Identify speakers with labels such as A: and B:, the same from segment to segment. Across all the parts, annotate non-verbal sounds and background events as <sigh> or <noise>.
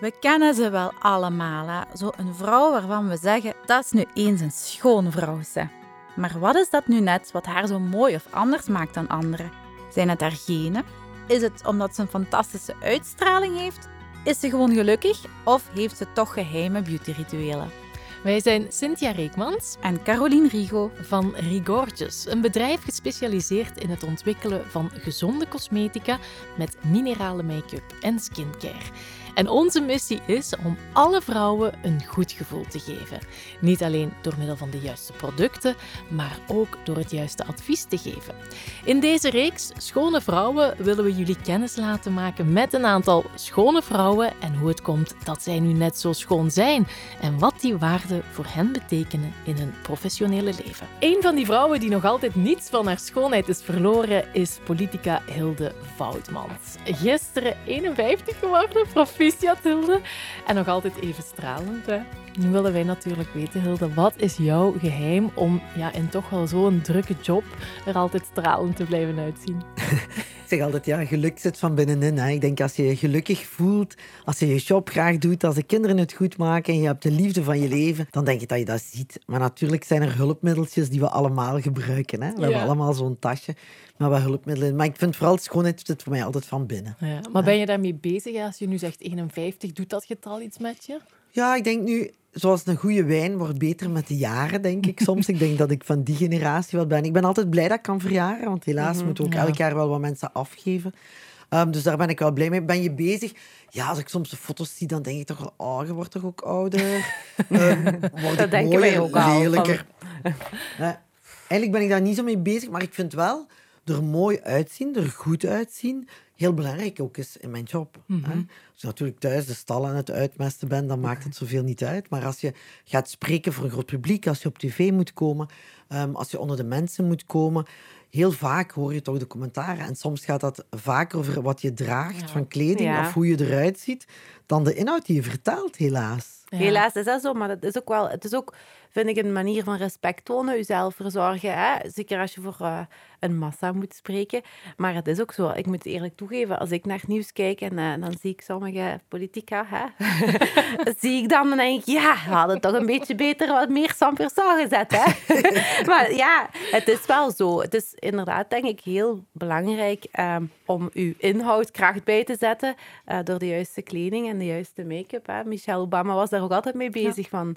A: We kennen ze wel allemaal, hè? Zo een vrouw waarvan we zeggen, dat is nu eens een schone vrouw. Ze. Maar wat is dat nu net wat haar zo mooi of anders maakt dan anderen? Zijn het haar genen? Is het omdat ze een fantastische uitstraling heeft? Is ze gewoon gelukkig of heeft ze toch geheime beautyrituelen?
B: Wij zijn Cynthia Reekmans
A: En Caroline Rigo.
B: van Rigorges, een bedrijf gespecialiseerd in het ontwikkelen van gezonde cosmetica met minerale make-up en skincare. En onze missie is om alle vrouwen een goed gevoel te geven. Niet alleen door middel van de juiste producten, maar ook door het juiste advies te geven. In deze reeks Schone Vrouwen willen we jullie kennis laten maken met een aantal schone vrouwen en hoe het komt dat zij nu net zo schoon zijn en wat die waarden voor hen betekenen in hun professionele leven. Een van die vrouwen die nog altijd niets van haar schoonheid is verloren is politica Hilde Voutmans. Gisteren 51 geworden, proficiat Hilde. En nog altijd even stralend. Hè? Nu willen wij natuurlijk weten, Hilde, wat is jouw geheim om ja, in toch wel zo'n drukke job er altijd stralend te blijven uitzien? <laughs>
C: Ik zeg altijd, ja, geluk zit van binnenin. Hè. Ik denk als je je gelukkig voelt, als je je job graag doet, als de kinderen het goed maken en je hebt de liefde van je leven, dan denk je dat je dat ziet. Maar natuurlijk zijn er hulpmiddeltjes die we allemaal gebruiken. Hè. We hebben allemaal zo'n tasje met wat hulpmiddelen. Maar ik vind vooral schoonheid zit voor mij altijd van binnen.
B: Ja, maar ben je daarmee bezig? Als je nu zegt 51, doet dat getal iets met je?
C: Ja, ik denk nu, zoals een goede wijn wordt beter met de jaren, denk ik soms. ik denk dat ik van die generatie wat ben. Ik ben altijd blij dat ik kan verjaren, want helaas moeten we ook
B: ja.
C: elk jaar wel wat mensen afgeven. Ehm, dus daar ben ik wel blij mee. Ben je bezig? Ja, als ik soms de foto's zie, dan denk ik toch wel, oh, je wordt toch ook ouder? <laughs> Ehm word
A: Dat
C: ik
A: denken wij ook al,
C: lelijker? Ja, eigenlijk ben ik daar niet zo mee bezig, maar ik vind wel er mooi uitzien, er goed uitzien, heel belangrijk ook is in mijn job. hè. Als je natuurlijk thuis de stal aan het uitmesten bent, dan maakt het zoveel niet uit. Maar als je gaat spreken voor een groot publiek, als je op tv moet komen, ehm, als je onder de mensen moet komen, heel vaak hoor je toch de commentaren. En soms gaat dat vaker over wat je draagt van kleding
A: Ja.
C: of hoe je eruit ziet, dan de inhoud die je vertelt, helaas.
B: Ja.
A: Helaas is dat zo, maar dat is ook wel, het is ook, vind ik, een manier van respect tonen, jezelf verzorgen. Hè? Zeker als je voor eh, een massa moet spreken. Maar het is ook zo, ik moet eerlijk toegeven, als ik naar het nieuws kijk en eh, dan zie ik sommige politica, hè? <laughs> zie ik dan, dan denk ik, ja, we hadden toch een beetje beter wat meer Sampersal gezet, hè? <laughs> maar ja, het is wel zo. Het is inderdaad, denk ik, heel belangrijk ehm, om uw inhoud kracht bij te zetten eh, door de juiste kleding en de juiste make-up. Michelle Obama was daar ook altijd mee bezig. Van,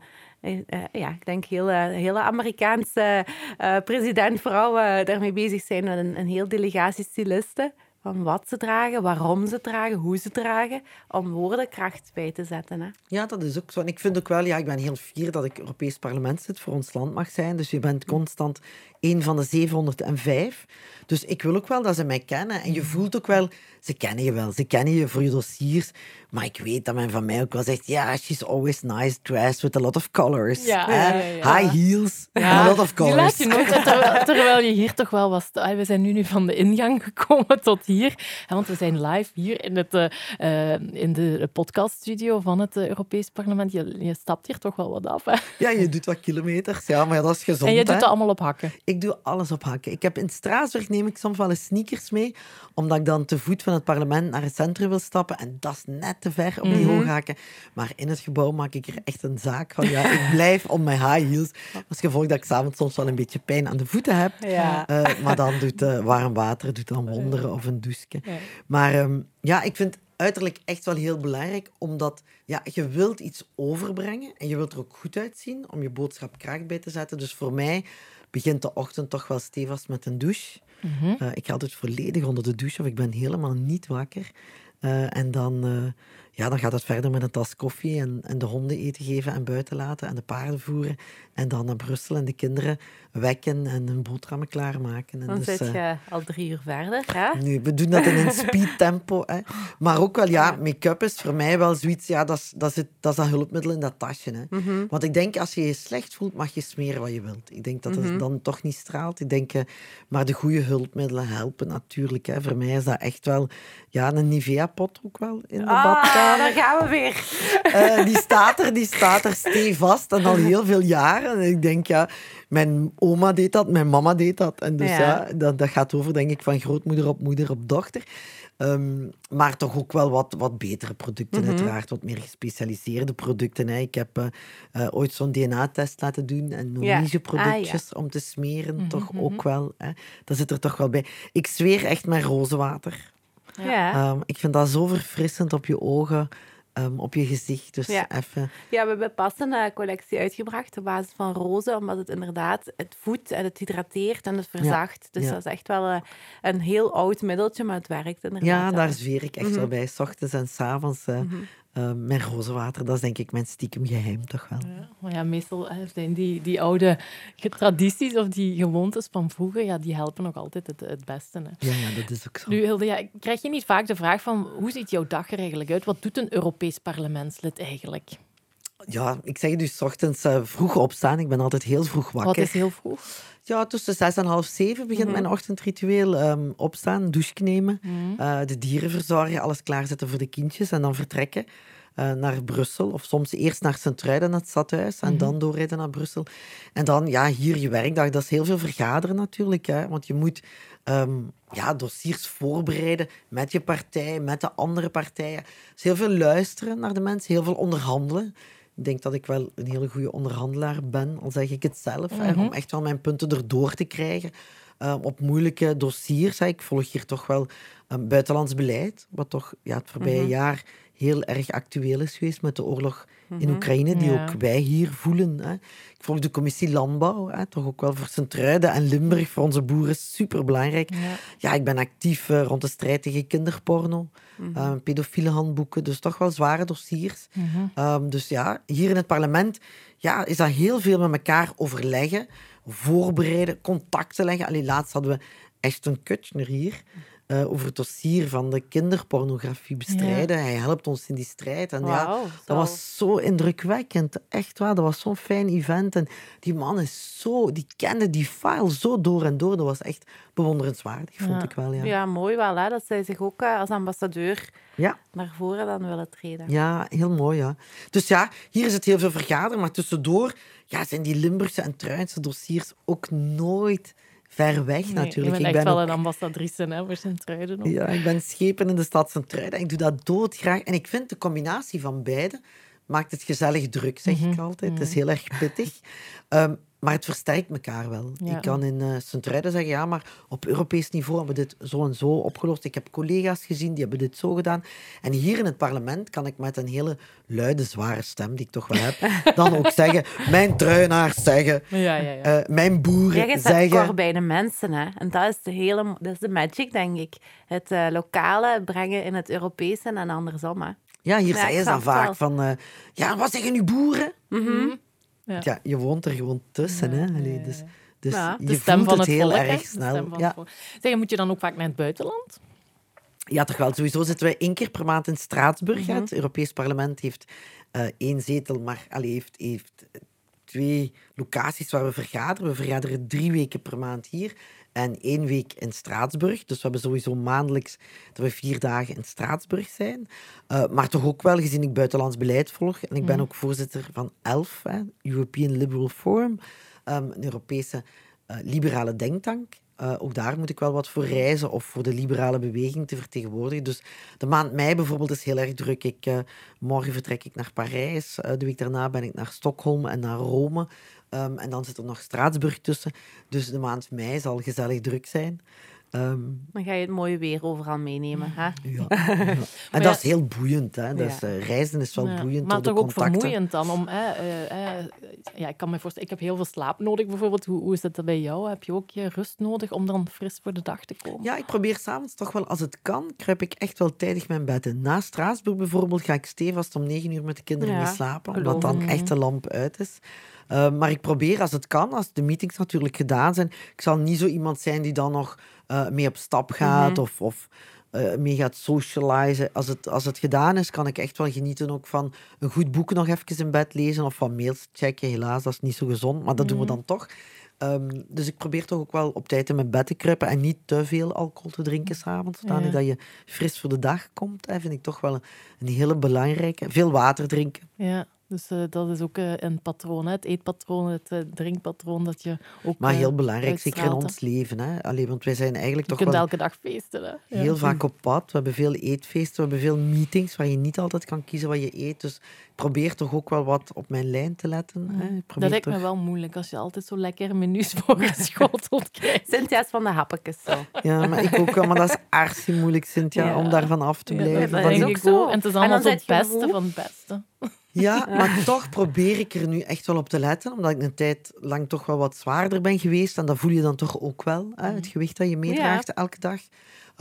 A: ja, ik denk hele, hele Amerikaanse eh president-vrouwen daarmee bezig zijn met een, heel delegatie stylisten. Van wat ze dragen, waarom ze dragen, hoe ze dragen, om woordenkracht bij te zetten. Hè.
C: Ja, dat is ook zo. En ik vind ook wel, ja, ik ben heel fier dat ik Europees parlement zit voor ons land mag zijn. Dus je bent constant een van de 705. Dus ik wil ook wel dat ze mij kennen. En je voelt ook wel, ze kennen je wel. Ze kennen je voor je dossiers. Maar ik weet dat men van mij ook wel zegt, ja, she's always nice dressed with a lot of colors.
B: Ja,
C: Hè?
B: ja, ja, ja.
C: High heels and a lot of
B: Die laat
C: colors.
B: je nooit, terwijl, terwijl je hier toch wel was. We zijn nu, nu van de ingang gekomen tot hier. Want we zijn live hier in, het, eh, eh, in de podcaststudio van het eh, Europees Parlement. Je, je stapt hier toch wel wat af. Hè?
C: Ja, je doet wat kilometers. Ja, maar ja, dat is gezond.
B: En je doet het allemaal op hakken.
C: Ik doe alles op hakken. Ik heb in Straatsburg neem ik soms wel eens sneakers mee, omdat ik dan te voet van het parlement naar het centrum wil stappen. En dat is net te ver op die hoge hakken. Maar in het gebouw maak ik er echt een zaak van. Ja, ik blijf op mijn high heels. Als gevolg dat ik s'avonds soms wel een beetje pijn aan de voeten heb.
A: Ja.
C: Eh, maar dan doet eh, warm water doet dan wonderen of een douche. Maar ehm, ja, ik vind uiterlijk echt wel heel belangrijk, omdat ja, je wilt iets overbrengen en je wilt er ook goed uitzien om je boodschap kracht bij te zetten. Dus voor mij begint de ochtend toch wel stevast met een douche. Eh, ik ga altijd volledig onder de douche of ik ben helemaal niet wakker. Eh, en dan, eh, ja, dan gaat het verder met een tas koffie en, en de honden eten geven en buiten laten en de paarden voeren. En dan naar Brussel en de kinderen wekken en hun boterhammen klaarmaken. En
A: Dan
C: dus,
A: zit
C: eh,
A: je al drie uur verder. Hè?
C: nu, we doen dat in een <laughs> speed tempo. Hè. Maar ook wel, ja, make-up is voor mij wel zoiets, ja, dat is dat, is, dat, is dat hulpmiddel in dat tasje. Hè.
A: Mhm.
C: Want ik denk, als je je slecht voelt, mag je smeren wat je wilt. Ik denk dat het dan toch niet straalt. Ik denk, eh, maar de goede hulpmiddelen helpen natuurlijk. Hè. Voor mij is dat echt wel, ja, een Nivea-pot ook wel in de
A: Ah,
C: badkamer.
A: Daar gaan we weer.
C: Eh, die staat er, die staat er stevast en al heel veel jaren. En ik denk, ja, mijn oma deed dat, mijn mama deed dat. En dus
A: Ja.
C: ja, dat, dat gaat over, denk ik, van grootmoeder op moeder op dochter. Ehm, maar toch ook wel wat, wat betere producten,
A: Mhm.
C: uiteraard. Wat meer gespecialiseerde producten. Hè. Ik heb eh, eh, ooit zo'n DNA-test laten doen en
A: Ja.
C: Nonige-productjes om te smeren.
B: Mhm,
C: toch
B: mhm.
C: ook wel. Hè. Dat zit er toch wel bij. Ik zweer echt met rozenwater.
B: Ja.
C: Ehm, ik vind dat zo verfrissend op je ogen, ehm, op je gezicht. Dus
A: Ja.
C: even...
A: Ja, we hebben pas een eh, collectie uitgebracht op basis van rozen, omdat het inderdaad het voedt en het hydrateert en het verzacht. Dus
C: ja.
A: dat is echt wel eh, een heel oud middeltje, maar het werkt inderdaad.
C: Ja,
A: wel.
C: daar zweer ik echt wel
A: Mhm.
C: bij. S ochtends en s avonds eh,
A: Mhm.
C: Eh, met rozenwater. Dat is denk ik mijn stiekem geheim toch wel.
B: Ja, maar ja, meestal zijn die, die oude tradities of die gewoontes van vroeger, ja, die helpen nog altijd het, het beste. Hè.
C: Ja, ja, dat is ook zo.
B: Nu, Hilde, ja, krijg je niet vaak de vraag van hoe ziet jouw dag er eigenlijk uit? Wat doet een Europees parlementslid eigenlijk?
C: Ja, ik zeg dus 's ochtends eh, vroeg opstaan. Ik ben altijd heel vroeg wakker.
B: Wat is heel vroeg?
C: Ja, tussen zes en half zeven begint
B: Mhm.
C: mijn ochtendritueel. Ehm, opstaan, douche nemen,
B: Mhm.
C: eh, de dieren verzorgen, alles klaarzetten voor de kindjes en dan vertrekken eh, naar Brussel. Of soms eerst naar Sint-Truiden, naar het stadhuis, en
B: Mhm.
C: dan doorrijden naar Brussel. En dan, ja, hier je werkdag, dat is heel veel vergaderen natuurlijk. Hè, want je moet ehm, ja, dossiers voorbereiden met je partij, met de andere partijen. Dus heel veel luisteren naar de mensen, heel veel onderhandelen. Ik denk dat ik wel een hele goede onderhandelaar ben, al zeg ik het zelf. hè,
B: Mhm.
C: om echt wel mijn punten erdoor te krijgen. eh, op moeilijke dossiers. Hè. Ik volg hier toch wel een buitenlands beleid, wat toch ja, het voorbije
A: Mhm.
C: jaar heel erg actueel is geweest met de oorlog in
A: Mhm.
C: Oekraïne, die
B: Ja.
C: ook wij hier voelen. Hè. Ik volg de commissie Landbouw, hè, toch ook wel voor Sint-Truiden en Limburg, voor onze boeren, superbelangrijk.
B: Ja.
C: Ja, ik ben actief eh, rond de strijd tegen kinderporno,
A: Mhm.
C: eh, pedofiele handboeken, dus toch wel zware dossiers.
B: Mhm.
C: Ehm, dus ja, hier in het parlement ja, is dat heel veel met elkaar overleggen, voorbereiden, contacten leggen. Allee, laatst hadden we Ashton Kutcher hier eh, over het dossier van de kinderpornografie bestrijden. Hij helpt ons in die strijd. En ja, dat
A: zo.
C: was zo indrukwekkend. Echt waar, dat was zo'n fijn event. En die man is zo, die kende die file zo door en door. Dat was echt bewonderenswaardig, vond
B: Ja.
C: ik wel. Ja,
A: Ja, mooi wel, hè, dat zij zich ook eh, als ambassadeur
C: ja.
A: naar voren dan willen treden.
C: Ja, heel mooi, ja. Dus ja, hier is het heel veel vergaderen, maar tussendoor ja, zijn die Limburgse en Truinse dossiers ook nooit ver weg,
B: Nee,
C: natuurlijk.
B: Je bent
C: ik ben
B: wel
C: ook-
B: een ambassadrice hè, voor Sint-Truiden.
C: ja, ik ben schepen in de stad Sint-Truiden en ik doe dat doodgraag. En ik vind de combinatie van beide maakt het gezellig druk, zeg ik
B: Mhm,
C: altijd. Het is
B: mhm.
C: heel erg pittig. Ehm, maar het versterkt elkaar wel.
B: Ja.
C: Ik kan in eh Sint-Truiden zeggen, ja, maar op Europees niveau hebben we dit zo en zo opgelost. Ik heb collega's gezien, die hebben dit zo gedaan. En hier in het parlement kan ik met een hele luide, zware stem, die ik toch wel heb, <laughs> dan ook zeggen, mijn truinaars zeggen,
B: Ja, ja, ja.
C: eh, mijn boeren
A: staat
C: zeggen...
A: kort bij de mensen. Hè. En dat is, de hele, dat is de magic, denk ik. Het eh, lokale brengen in het Europese en andersom. Hè.
C: Ja, hier
A: ik
C: ze dan vaak van, eh, ja, wat zeggen uw boeren?
A: Mhm.
B: Ja.
C: Ja, je woont er gewoon tussen, hè. Allee, dus dus
A: Ja,
C: je voelt
B: van
C: het
B: het
C: heel
B: volk,
C: erg snel. Ja.
B: Zeg, moet je dan ook vaak naar het buitenland?
C: ja, toch wel. Sowieso zitten wij één keer per maand in Straatsburg. hè.
B: Mhm.
C: Het Europees Parlement heeft eh, één zetel, maar allee, heeft, heeft twee locaties waar we vergaderen. We vergaderen drie weken per maand hier en één week in Straatsburg. Dus we hebben sowieso maandelijks dat we vier dagen in Straatsburg zijn. Eh, maar toch ook wel, gezien ik buitenlands beleid volg. En ik ben
B: Mhm.
C: ook voorzitter van ELF, hè, European Liberal Forum, ehm, een Europese eh, liberale denktank. Eh, ook daar moet ik wel wat voor reizen of voor de liberale beweging te vertegenwoordigen. Dus de maand mei bijvoorbeeld is heel erg druk. Ik, morgen vertrek ik naar Parijs. De week daarna ben ik naar Stockholm en naar Rome. Ehm, en dan zit er nog Straatsburg tussen. Dus de maand mei zal gezellig druk zijn. Ehm,
A: Dan ga je het mooie weer overal meenemen. Hè?
C: ja. <laughs> En
B: ja-
C: dat is heel boeiend. Hè? Dat is,
A: Ja.
C: eh, reizen is wel
B: Ja,
C: boeiend
B: Maar toch ook vermoeiend dan. Om, eh, eh, eh, ja, ik kan me voorstellen, ik heb heel veel slaap nodig bijvoorbeeld. Hoe, hoe is dat bij jou? Heb je ook je rust nodig om dan fris voor de dag te komen?
C: Ja, ik probeer s'avonds toch wel, als het kan, kruip ik echt wel tijdig mijn bed in. Na Straatsburg bijvoorbeeld ga ik stevast om negen uur met de kinderen mee slapen, omdat dan echt de lamp uit is. Uh, maar ik probeer, als het kan, als de meetings natuurlijk gedaan zijn, ik zal niet zo iemand zijn die dan nog uh, mee op stap gaat
A: Mhm.
C: of, of uh, mee gaat socializen. Als het, als het gedaan is, kan ik echt wel genieten ook van een goed boek nog even in bed lezen of van mails checken. Helaas, dat is niet zo gezond, maar dat doen we
B: Mhm.
C: dan toch. Um, dus ik probeer toch ook wel op tijd in mijn bed te kruipen en niet te veel alcohol te drinken s'avonds.
B: Ja.
C: Dat je fris voor de dag komt, hè, vind ik toch wel een, een hele belangrijke. Veel water drinken.
B: Ja. Dus uh, dat is ook uh, een patroon, hè? het eetpatroon, het uh, drinkpatroon, dat je ook
C: Maar heel belangrijk, zeker in ons leven. Hè? Allee, want wij zijn eigenlijk
B: je
C: toch
B: kunt elke dag feesten. Hè?
C: Heel vaak op pad. We hebben veel eetfeesten, we hebben veel meetings waar je niet altijd kan kiezen wat je eet. Dus ik probeer toch ook wel wat op mijn lijn te letten. Hè?
B: Dat lijkt
C: toch...
B: me wel moeilijk, als je altijd zo lekker menus <laughs> voorgeschoteld <laughs> krijgt.
A: Cynthia is van de happetjes zo.
C: Ja, maar ik ook wel. Maar dat is <laughs> arsie moeilijk, Cynthia, ja. om daarvan af te blijven.
B: Ja,
C: dat is
B: ook. En het is allemaal het beste van het beste.
C: Ja, maar toch probeer ik er nu echt wel op te letten, omdat ik een tijd lang toch wel wat zwaarder ben geweest. En dat voel je dan toch ook wel, hè, het gewicht dat je meedraagt ja. elke dag.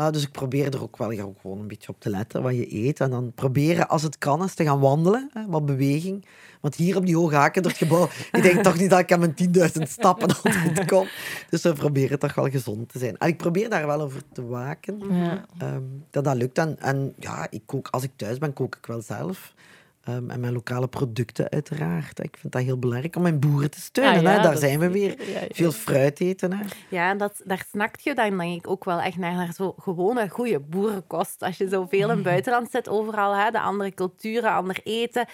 C: Uh, dus ik probeer er ook wel gewoon een beetje op te letten wat je eet. En dan proberen, als het kan, eens te gaan wandelen. Hè, wat beweging. Want hier op die hoge haken door het gebouw, <laughs> ik denk toch niet dat ik aan mijn 10.000 stappen <laughs> altijd kom. Dus we proberen toch wel gezond te zijn. En ik probeer daar wel over te waken.
B: Ja.
C: Um, dat dat lukt. En, en ja, ik kook, als ik thuis ben, kook ik wel zelf. Um, en mijn lokale producten uiteraard. Ik vind dat heel belangrijk om mijn boeren te steunen.
B: Ah, ja,
C: hè? Daar zijn we weer.
B: ja, ja.
C: Veel fruit eten. Hè?
A: Ja, en dat, daar snakt je dan denk ik ook wel echt naar, naar zo gewone goede boerenkost. Als je zoveel in het buitenland zit, overal, hè, de andere culturen, ander eten,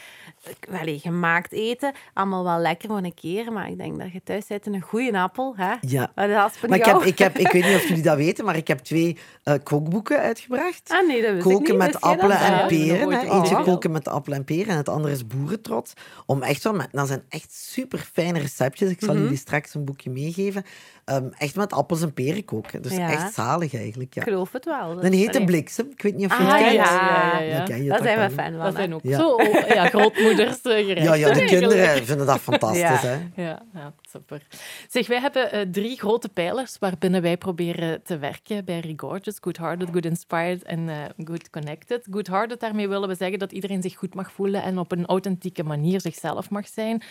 A: wel gemaakt eten, allemaal wel lekker voor een keer, maar ik denk dat je thuis zit in een goede appel, hè?
C: Ja. Maar ik, heb, ik, heb, ik weet niet of jullie dat <laughs> weten, maar ik heb twee eh, kookboeken uitgebracht.
A: Ah nee, dat wist ik
C: Koken
A: niet.
C: met appelen en peren. Hè. Eentje koken met appelen en peren en het andere is boerentrots. Om echt wel met, dat zijn echt super fijne receptjes. Ik zal
A: Mhm.
C: jullie straks een boekje meegeven. Ehm, echt met appels en peren koken. Dus
A: Ja.
C: echt zalig eigenlijk. Ja.
A: Ik geloof het wel. Dat
C: Een hete bliksem. Ik weet niet of je
A: Ah,
C: het kent.
A: ja.
B: ja,
C: ken je toch
A: zijn we
C: wel.
A: fan van.
B: Dat zijn ook zo ja, grootmoeders eh, gerechten.
C: Ja, ja, de kinderen vinden dat <laughs> fantastisch.
A: Ja.
C: Hè?
B: Ja, ja, super. Zeg, wij hebben eh, drie grote pijlers waarbinnen wij proberen te werken bij Regorgeous. Good-hearted, good inspired en eh, good connected. Good-hearted, daarmee willen we zeggen dat iedereen zich goed mag voelen en op een authentieke manier zichzelf mag zijn.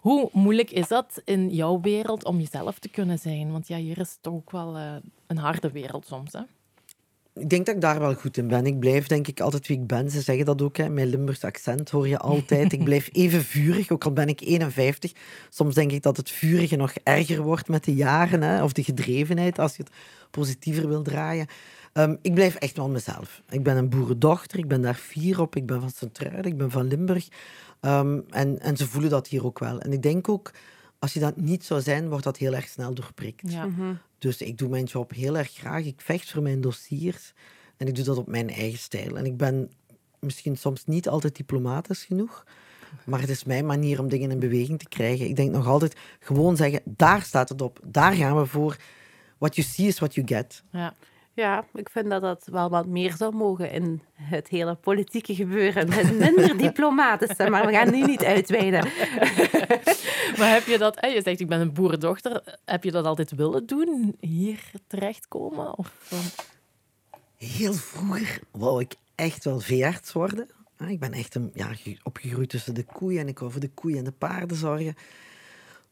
B: Hoe moeilijk is dat in jouw wereld om jezelf te kunnen zijn? Want ja, hier is het ook wel eh, een harde wereld soms, hè?
C: Ik denk dat ik daar wel goed in ben. Ik blijf denk ik altijd wie ik ben. Ze zeggen dat ook, hè. mijn Limburgs accent hoor je altijd. Ik blijf even vurig, ook al ben ik 51. Soms denk ik dat het vurige nog erger wordt met de jaren, hè. of de gedrevenheid, als je het positiever wil draaien. Ehm, ik blijf echt wel mezelf. Ik ben een boerendochter, ik ben daar fier op. Ik ben van Sint-Truiden, ik ben van Limburg. Ehm, en, en ze voelen dat hier ook wel. En ik denk ook, als je dat niet zou zijn, wordt dat heel erg snel doorprikt.
B: Ja.
A: Mhm.
C: Dus ik doe mijn job heel erg graag. Ik vecht voor mijn dossiers. En ik doe dat op mijn eigen stijl. En ik ben misschien soms niet altijd diplomatisch genoeg. Maar het is mijn manier om dingen in beweging te krijgen. Ik denk nog altijd gewoon zeggen, daar staat het op. Daar gaan we voor. What you see is what you get.
B: Ja.
A: Ja, ik vind dat dat wel wat meer zou mogen in het hele politieke gebeuren. Met minder <laughs> diplomatische, maar we gaan nu niet uitweiden. <laughs>
B: Maar heb je dat... hè, Je zegt, ik ben een boerendochter. Heb je dat altijd willen doen? Hier terechtkomen? Of, eh,
C: Heel vroeger wou ik echt wel veearts worden. Ah, Ik ben echt een, ja, ge- opgegroeid tussen de koeien en ik wou voor de koeien en de paarden zorgen.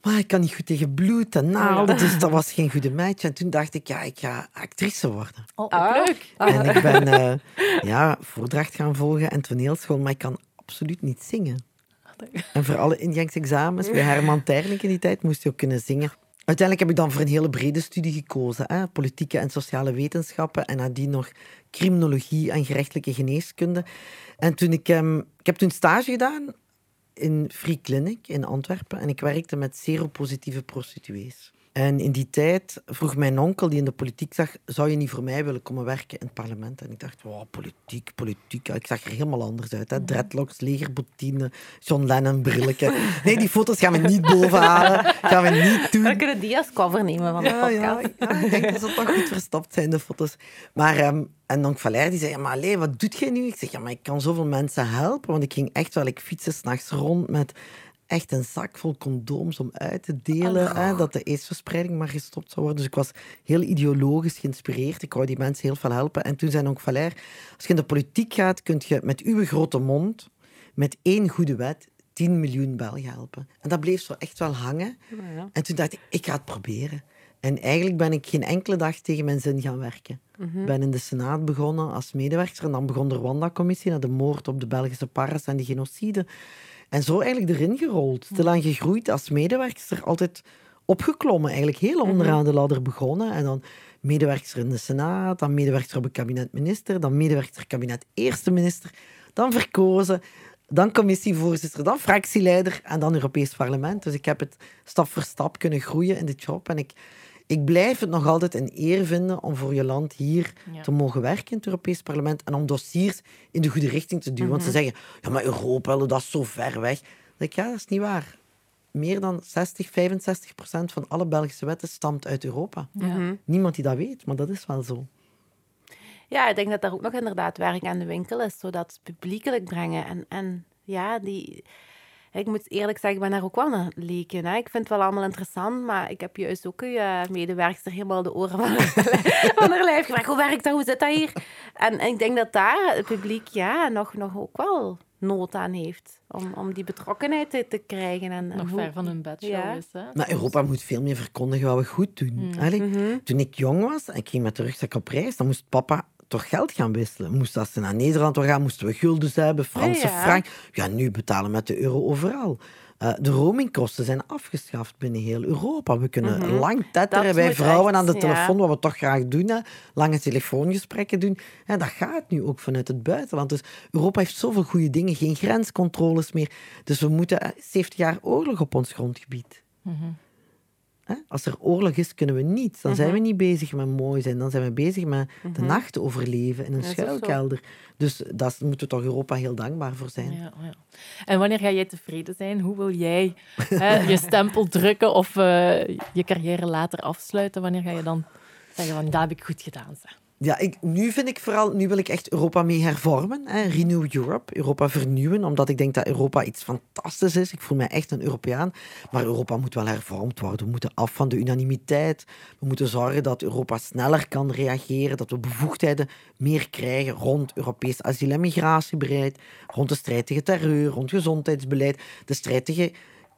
C: Maar ik kan niet goed tegen bloed en naalden, dus dat was geen goede match. En toen dacht ik, ja, ik ga actrice worden.
B: Oh, ook
A: Ah.
B: leuk.
C: En ik ben eh, ja, voordracht gaan volgen en toneelschool, maar ik kan absoluut niet zingen. En voor alle ingangsexamens, bij Herman Ternik in die tijd, moest je ook kunnen zingen. Uiteindelijk heb ik dan voor een hele brede studie gekozen. Hè? Politieke en sociale wetenschappen en nadien nog criminologie en gerechtelijke geneeskunde. En toen ik, ehm, ik heb toen stage gedaan in Free Clinic in Antwerpen en ik werkte met seropositieve prostituees. En in die tijd vroeg mijn onkel, die in de politiek zag, zou je niet voor mij willen komen werken in het parlement? En ik dacht, wow, politiek, politiek. Ik zag er helemaal anders uit. Hè? Dreadlocks, legerbottine, John Lennon, brilletje. Nee, die foto's gaan we niet bovenhalen. Gaan we niet doen.
A: We kunnen die als cover nemen van de
C: Ja,
A: podcast.
C: ja, ik denk dat ze toch goed verstopt zijn, de foto's. Maar, ehm en Donk Valère die zei, ja, maar allee, wat doet jij nu? Ik zeg, ja, maar ik kan zoveel mensen helpen. Want ik ging echt wel, ik fietste s'nachts rond met echt een zak vol condooms om uit te delen. Hè, dat de aidsverspreiding maar gestopt zou worden. Dus ik was heel ideologisch geïnspireerd. Ik wou die mensen heel veel helpen. En toen zei Donk Valère, als je in de politiek gaat, kun je met uw grote mond, met één goede wet, 10 miljoen Belgen helpen. En dat bleef zo echt wel hangen.
A: Ja.
C: En toen dacht ik, ik ga het proberen. En eigenlijk ben ik geen enkele dag tegen mijn zin gaan werken. Ik ben in de Senaat begonnen als medewerker. En dan begon de Rwanda-commissie naar de moord op de Belgische paras en de genocide. En zo eigenlijk erin gerold. Stilaan gegroeid als medewerker. Altijd opgeklommen. Eigenlijk heel onderaan de ladder begonnen. En dan medewerker in de Senaat. Dan medewerker op het kabinet minister. Dan medewerker kabinet eerste minister. Dan verkozen dan commissievoorzitter, dan fractieleider en dan Europees Parlement. Dus ik heb het stap voor stap kunnen groeien in dit job. En ik, ik blijf het nog altijd een eer vinden om voor je land hier te mogen werken in het Europees Parlement en om dossiers in de goede richting te duwen. Want ze
A: Mhm.
C: zeggen, ja, maar Europa, dat is zo ver weg. Dan denk ik, ja, dat is niet waar. Meer dan 60, 65 procent van alle Belgische wetten stamt uit Europa.
A: Mhm.
C: Niemand die dat weet, maar dat is wel zo.
A: Ja, ik denk dat daar ook nog inderdaad werk aan de winkel is, zodat publiekelijk brengen. En, en ja, die... Ik moet eerlijk zeggen, ik ben daar ook wel in. Hè. Ik vind het wel allemaal interessant, maar ik heb juist ook je medewerkster helemaal de oren van haar, <laughs> van haar lijf gevraagd. Hoe werkt dat? Hoe zit dat hier? En, en ik denk dat daar het publiek ja, nog, nog ook wel nood aan heeft. Om, om die betrokkenheid te, te krijgen. En, en
B: Nog
A: hoe-
B: ver van hun bedshow
A: Ja.
B: is. Hè?
C: Maar Europa moet veel meer verkondigen wat we goed doen. Allee,
A: Mhm.
C: Toen ik jong was en ik ging met de rugzak op reis, dan moest papa toch geld gaan wisselen. Moest als ze naar Nederland wil gaan, moesten we guldens hebben, Franse
A: ja.
C: frank. Ja, nu betalen we met de euro overal. Eh, de roamingkosten zijn afgeschaft binnen heel Europa. We kunnen lang tetteren bij vrouwen
A: echt,
C: aan de
A: ja.
C: telefoon, wat we toch graag doen. Hè. Lange telefoongesprekken doen. En dat gaat nu ook vanuit het buitenland. Dus Europa heeft zoveel goede dingen. Geen grenscontroles meer. Dus we moeten eh, 70 jaar oorlog op ons grondgebied. Hè? Als er oorlog is, kunnen we niet. Dan zijn we
A: Mhm.
C: niet bezig met mooi zijn. Dan zijn we bezig met de nacht overleven in een schuilkelder. Dus daar moeten we toch Europa heel dankbaar voor zijn.
B: Ja, ja. En wanneer ga jij tevreden zijn? Hoe wil jij hè, je <laughs> stempel drukken of eh, je carrière later afsluiten? Wanneer ga je dan zeggen van, dat heb ik goed gedaan? Zeg.
C: Ja, ik, nu vind ik vooral, nu wil ik echt Europa mee hervormen. Hè. Renew Europe, Europa vernieuwen, omdat ik denk dat Europa iets fantastisch is. Ik voel mij echt een Europeaan. Maar Europa moet wel hervormd worden. We moeten af van de unanimiteit. We moeten zorgen dat Europa sneller kan reageren, dat we bevoegdheden meer krijgen rond Europees asiel- en migratiebeleid, rond de strijd tegen terreur, rond gezondheidsbeleid, de strijd tegen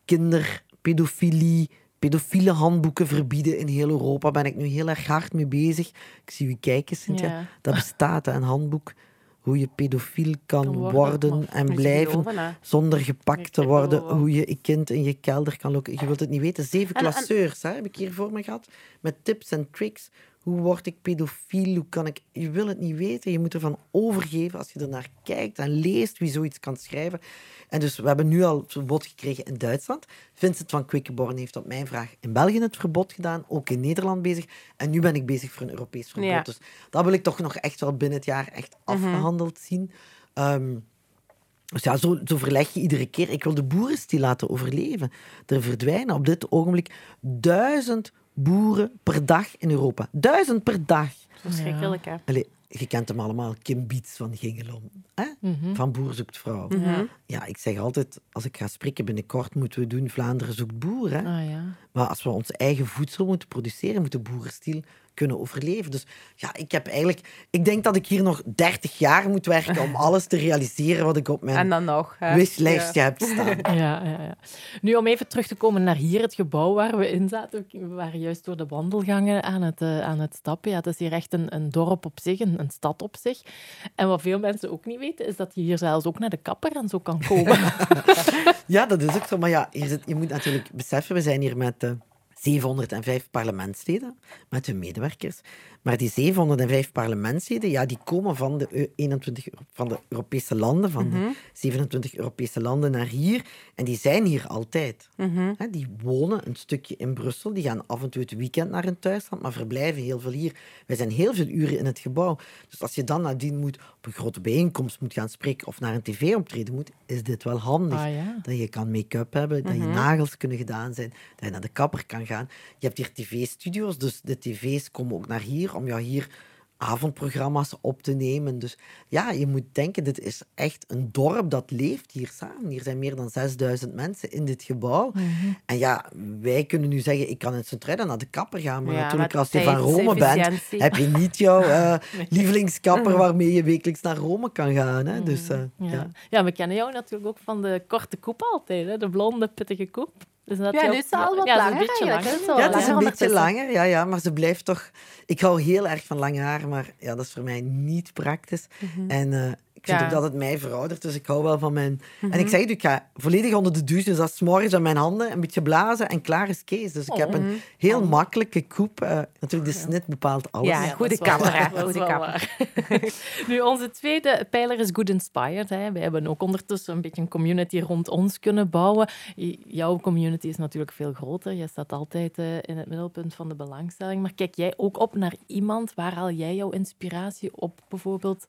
C: kinderpedofilie, pedofiele handboeken verbieden in heel Europa. Ben ik nu heel erg hard mee bezig. Ik zie u kijken, Cynthia.
B: Ja.
C: Dat bestaat, een handboek. Hoe je pedofiel kan
B: Kan
C: worden, en blijven
A: geloven,
C: zonder gepakt te worden.
B: geloof.
C: Hoe je je kind in je kelder kan lokken. Je wilt het niet weten. Zeven
A: En- en-
C: klasseurs hè, heb ik hier voor me gehad. Met tips en tricks. Hoe word ik pedofiel? Hoe kan ik... Je wil het niet weten. Je moet ervan overgeven als je ernaar kijkt en leest wie zoiets kan schrijven. En dus we hebben nu al het verbod gekregen in Duitsland. Vincent van Quickenborn heeft op mijn vraag in België het verbod gedaan. Ook in Nederland bezig. En nu ben ik bezig voor een Europees verbod.
A: Ja.
C: Dus dat wil ik toch nog echt wel binnen het jaar echt afgehandeld zien. Ehm, dus ja, zo, zo verleg je iedere keer. Ik wil de boerenstil laten overleven. Er verdwijnen op dit ogenblik duizend boeren per dag in Europa. Duizend per dag.
A: Verschrikkelijk, hè.
C: Allee, je kent hem allemaal. Kim Biets van Gingelom. Hè? Van Boer zoekt vrouw.
A: Mhm.
C: Ja, ik zeg altijd, als ik ga spreken binnenkort, moeten we doen Vlaanderen zoekt boer. Hè?
B: Ah, ja.
C: Maar als we ons eigen voedsel moeten produceren, moet de boerenstil kunnen overleven. Dus ja, ik heb eigenlijk... Ik denk dat ik hier nog 30 jaar moet werken om <laughs> alles te realiseren wat ik op
A: En
C: mijn
A: dan nog. hè.
C: wislijstje heb staan. <laughs>
B: Ja, ja, ja. Nu, om even terug te komen naar hier, het gebouw waar we in zaten. We waren juist door de wandelgangen aan het, eh, aan het stappen. Ja, het is hier echt een, een dorp op zich, een, een stad op zich. En wat veel mensen ook niet weten, is dat je hier zelfs ook naar de kapper en zo kan komen. <laughs>
C: Ja, dat is ook zo. Maar ja, zit, je moet natuurlijk beseffen, we zijn hier met eh 705 parlementsleden, met hun medewerkers. Maar die 705 parlementsleden, ja, die komen van de, Eu- 21, Euro- van de Europese landen, van de 27 Europese landen naar hier. En die zijn hier altijd. Hè, die wonen een stukje in Brussel, die gaan af en toe het weekend naar hun thuisland, maar verblijven heel veel hier. Wij zijn heel veel uren in het gebouw. Dus als je dan nadien moet, op een grote bijeenkomst moet gaan spreken of naar een tv-optreden moet, is dit wel handig.
B: Ah, ja.
C: Dat je kan make-up hebben, dat je nagels kunnen gedaan zijn, dat je naar de kapper kan gaan. Je hebt hier tv-studio's, dus de tv's komen ook naar hier om jou hier avondprogramma's op te nemen. Dus ja, je moet denken, dit is echt een dorp dat leeft hier samen. Hier zijn meer dan 6000 mensen in dit gebouw. En ja, wij kunnen nu zeggen, ik kan in Sint-Truiden naar de kapper gaan, maar
A: Ja,
C: natuurlijk als je van Rome bent, heb je niet jouw <laughs> eh, lievelingskapper waarmee je wekelijks naar Rome kan gaan. Hè? Dus eh,
B: Ja.
C: ja.
B: ja, we kennen jou natuurlijk ook van de korte koep altijd, hè? de blonde, pittige koep. Dus dat
A: Ja, nu is ze al wat
B: ja,
A: langer
B: een
C: Ja, het is een beetje langer, ja, ja, maar ze blijft toch... Ik hou heel erg van lang haar, maar ja, dat is voor mij niet praktisch.
A: Mhm.
C: En eh, ik vind
A: Ja.
C: ook dat het mij veroudert, dus ik hou wel van mijn... En
B: Mhm.
C: ik zeg het, ik ga volledig onder de douche, dus dat is morgens aan mijn handen, een beetje blazen en klaar is Kees. Dus ik heb een heel makkelijke koep. eh, natuurlijk, de snit bepaalt alles.
A: Ja, goede kapper.
B: waar. <laughs> nu, onze tweede pijler is Good Inspired. Hè. We hebben ook ondertussen een beetje een community rond ons kunnen bouwen. Jouw community is natuurlijk veel groter. Je staat altijd eh, in het middelpunt van de belangstelling. Maar kijk jij ook op naar iemand? Waar haal jij jouw inspiratie op, bijvoorbeeld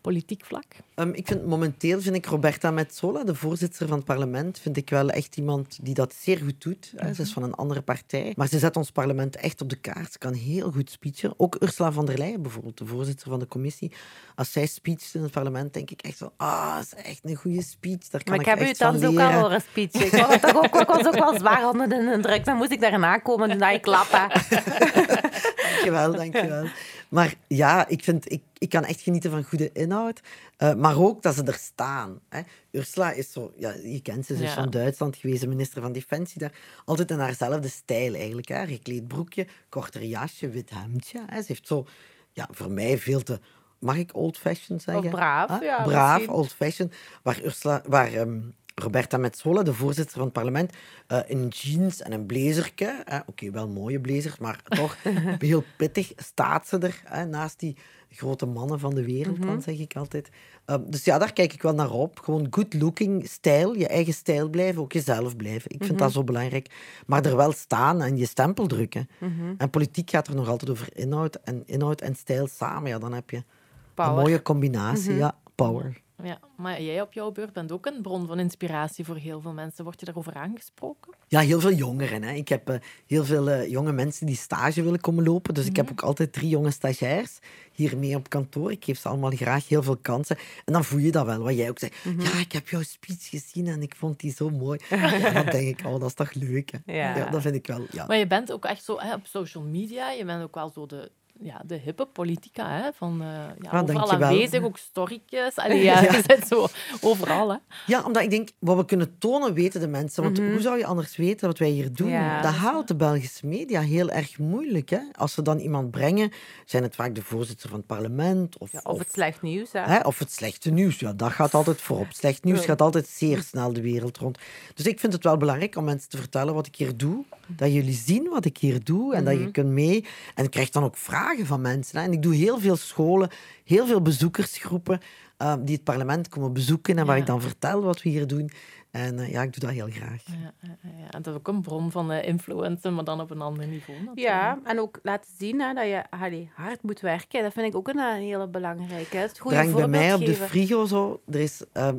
B: politiek vlak?
C: Ehm, ik vind, momenteel vind ik Roberta Metsola, de voorzitter van het parlement, vind ik wel echt iemand die dat zeer goed doet. hè. Ze is van een andere partij. Maar ze zet ons parlement echt op de kaart. Ze kan heel goed speechen. Ook Ursula von der Leyen bijvoorbeeld, de voorzitter van de commissie. Als zij speecht in het parlement, denk ik echt zo, ah, dat is echt een goede speech. Daar kan
A: Maar ik heb u
C: van
A: dan ook al horen speechen. Ik <laughs> was, toch ook, ik was ook wel zwaar onder de indruk. Dan moest ik daarna komen dat ik klappen. <laughs>
C: Dankjewel, dankjewel. <laughs> Maar ja, ik, vind, ik, ik kan echt genieten van goede inhoud. eh, maar ook dat ze er staan. Hè. Ursula is zo, ja, je kent ze, ze is
B: Ja.
C: van Duitsland geweest, minister van Defensie daar. Altijd in haarzelfde stijl eigenlijk. Hè. Gekleed broekje, korter jasje, wit hemdje. Hè. Ze heeft zo, ja, voor mij veel te... Mag ik old-fashioned zeggen?
A: Of braaf,
C: Huh?
A: ja,
C: Braaf, old-fashioned. Waar, Ursula, waar ehm, Roberta Metsola, de voorzitter van het parlement, eh, in jeans en een blazerke. Oké, wel mooie blazer, maar toch <laughs> <laughs> heel pittig staat ze er. Hè, naast die grote mannen van de wereld,
A: Mhm.
C: dan zeg ik altijd. Ehm, dus ja, daar kijk ik wel naar op. Gewoon good looking stijl, je eigen stijl blijven, ook jezelf blijven. Ik vind
A: Mhm.
C: dat zo belangrijk. Maar er wel staan en je stempel drukken.
A: Mhm.
C: En politiek gaat er nog altijd over inhoud. En inhoud en stijl samen, ja, dan heb je
A: Power.
C: een mooie combinatie. Ja, power.
B: Ja, maar jij op jouw beurt bent ook een bron van inspiratie voor heel veel mensen. Word je daarover aangesproken?
C: Ja, heel veel jongeren. Hè. Ik heb eh, heel veel eh, jonge mensen die stage willen komen lopen. Dus ik heb ook altijd drie jonge stagiairs hier mee op kantoor. Ik geef ze allemaal graag heel veel kansen. En dan voel je dat wel, wat jij ook zegt. Ja, ik heb jouw speech gezien en ik vond die zo mooi. <laughs> Ja, dan denk ik, oh, dat is toch leuk. Hè.
A: Ja.
C: dat vind ik wel. Ja.
B: Maar je bent ook echt zo hè, op social media. Je bent ook wel zo de, ja, de hippe politica. Hè, van, eh ja, overal
C: dankjewel.
B: aanwezig, ook storytjes. Allee, <laughs> ja,
C: Ja. <laughs>
B: Zit zo overal. Hè.
C: Ja, omdat ik denk, wat we kunnen tonen, weten de mensen. Want hoe zou je anders weten wat wij hier doen?
A: Ja,
C: dat haalt de Belgische media heel erg moeilijk. Hè? Als ze dan iemand brengen, zijn het vaak de voorzitter van het parlement. Of,
A: Ja, of het slecht nieuws, hè.
C: Hè? Of het slechte nieuws, ja, dat gaat altijd voorop. Slecht nieuws gaat altijd zeer snel de wereld rond. Dus ik vind het wel belangrijk om mensen te vertellen wat ik hier doe. Dat jullie zien wat ik hier doe en dat je kunt mee. En ik krijg dan ook vragen van mensen. Hè? En ik doe heel veel scholen, heel veel bezoekersgroepen eh, die het parlement komen bezoeken en waar
B: Ja.
C: ik dan vertel wat we hier doen. En eh, ja, ik doe dat heel graag.
B: Ja, ja, ja. En dat is ook een bron van eh influence, maar dan op een ander niveau. natuurlijk.
A: Ja, en ook laten zien hè, dat je allee, hard moet werken. Dat vind ik ook een, eh, hele belangrijke. Het goede
C: Drang bij mij op de frigo zo. Er is, ehm,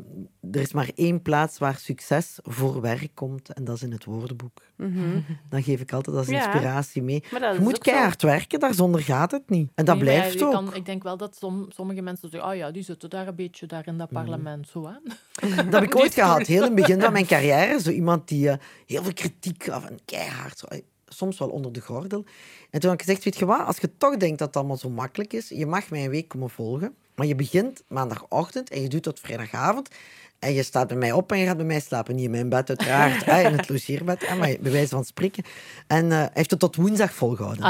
C: er is maar één plaats waar succes voor werk komt en dat is in het woordenboek.
A: Mhm.
C: Dan geef ik altijd als
A: Ja.
C: inspiratie mee. Je moet
A: zo.
C: keihard werken, daarzonder gaat het niet. En dat
B: Nee,
C: blijft ook.
B: kan- ik denk wel dat som, sommige mensen zeggen, oh ja, die zitten daar een beetje daar in dat
C: Mhm.
B: parlement. Zo, hè?
C: Dat heb ik <laughs> ooit gehad, heel het begin van mijn carrière. Zo iemand die eh, heel veel kritiek gaf en keihard. Soms wel onder de gordel. En toen had ik gezegd, weet je wat, als je toch denkt dat het allemaal zo makkelijk is, je mag mij een week komen volgen. Maar je begint maandagochtend en je doet tot vrijdagavond. En je staat bij mij op en je gaat bij mij slapen. Niet in mijn bed, uiteraard. <laughs> in het logeerbed, maar bij wijze van spreken. En eh, hij heeft het tot woensdag volgehouden.